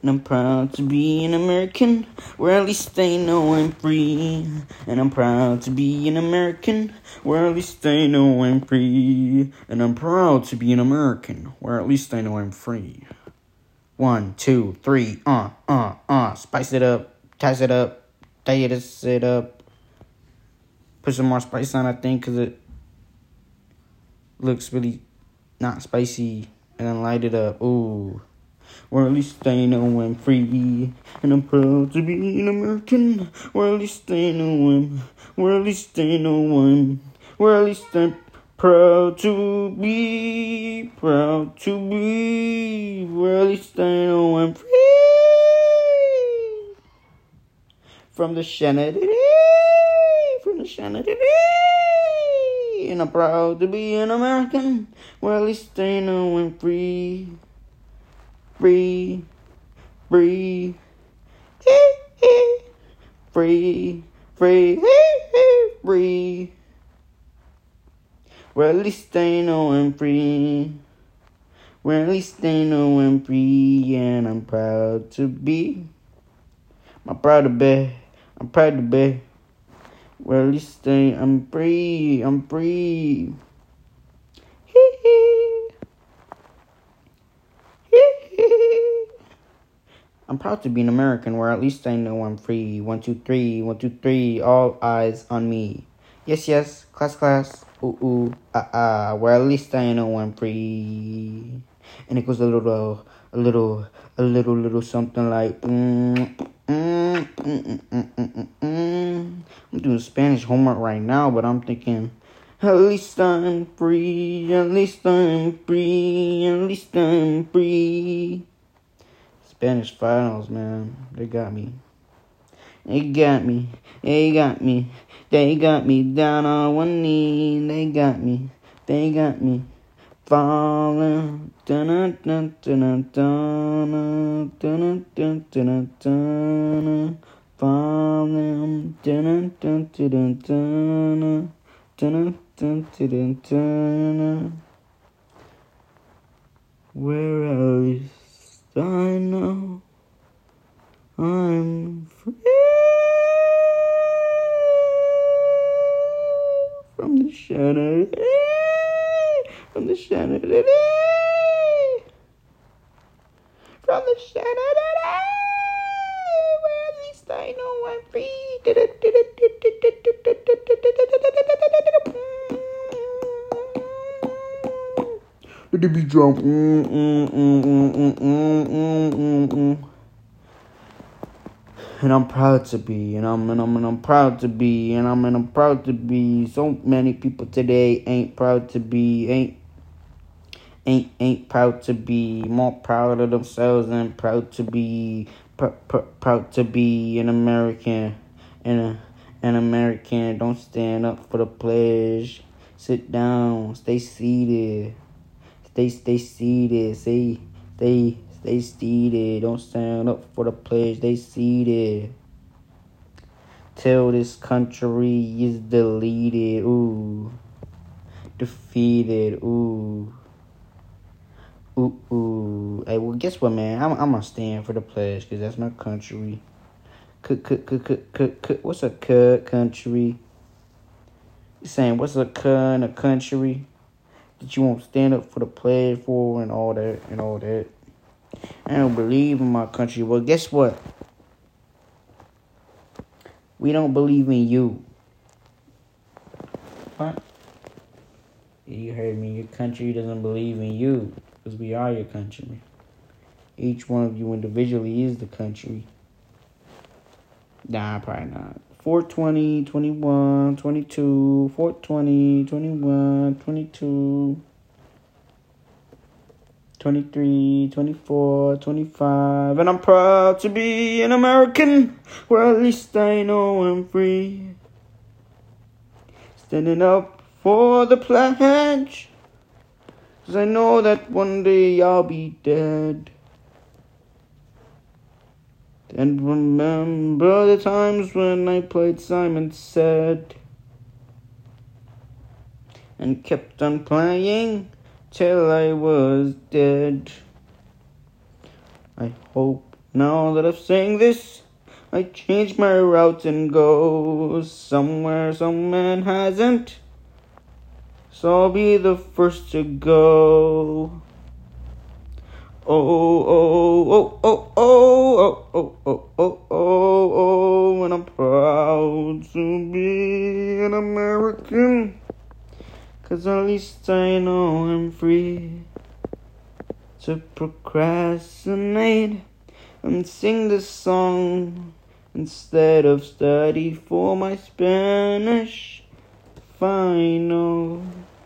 And I'm proud to be an American, where at least they know I'm free. And I'm proud to be an American, where at least they know I'm free. And I'm proud to be an American, where at least they know I'm free. One, two, three, uh, uh, uh, spice it up, ties it up, diet it up. Put some more spice on, I think, because it looks really not spicy. And then light it up, ooh. Or at least I know I'm free, and I'm proud to be an American. Or at least I know I'm, or at least I know I'm, or at least I'm proud to be, proud to be. Or at least I know I'm free. From the Shannon, from the Shannon. And I'm proud to be an American. Well, at least I know I'm free free, free, free, free, free. Well, at least they know I'm free. Well, at least they know I'm free, and I'm proud to be. I'm proud to be. I'm proud to be. Well, at least they, I'm free. I'm free. I'm proud to be an American where at least I know I'm free. One, two, three, one, two, three, all eyes on me. Yes, yes, class, class, ooh, ooh, ah, ah, where at least I know I'm free. And it goes a little, a little, a little, little something like, mm, mm, mm, mm, mm, I'm doing Spanish homework right now, but I'm thinking, at least I'm free, at least I'm free, at least I'm free. Spanish finals, man. They got me. They got me. They got me. They got me down on one knee. They got me. They got me. Falling. Dun dun dun dun dun dun dun dun dun Falling. Dun dun dun dun dun dun dun dun dun Where else? I know I'm free from the shadow, from the shadow, from the shadow. Where least I know I'm free. Let the beat drop. Mm, mm, mm, mm, mm, mm, mm, mm. And I'm proud to be, and I'm and I'm and I'm proud to be, and I'm and I'm proud to be. So many people today ain't proud to be, ain't ain't ain't proud to be more proud of themselves and proud to be pr- pr- proud to be an American and an American. Don't stand up for the pledge. Sit down. Stay seated. Stay stay seated. Stay stay stay seated. Don't stand up for the pledge. Stay seated. Till this country is deleted. Ooh. Defeated. Ooh. Ooh, ooh. Hey, well, guess what, man? I'm, I'm gonna stand for the pledge because that's my country. Cook, cook, cook, cook, cook, cook. What's a cut country? You're saying what's a in a country that you won't stand up for the pledge for and all that and all that. I don't believe in my country. Well, guess what? We don't believe in you. What? You heard me. Your country doesn't believe in you because we are your country. Each one of you individually is the country. Nah, probably not. 420, 21, 22, 420, 21, 22, 23, 24, 25. And I'm proud to be an American, where at least I know I'm free. Standing up for the pledge, cause I know that one day I'll be dead. And remember the times when I played Simon Said and kept on playing till I was dead. I hope Now that I've sang this, I change my route and go somewhere some man hasn't. So I'll be the first to go. Oh, oh, oh, oh, oh, oh, oh, oh, oh, oh, oh, and I'm proud to be an American. Cause at least I know I'm free to procrastinate and sing this song instead of study for my Spanish final.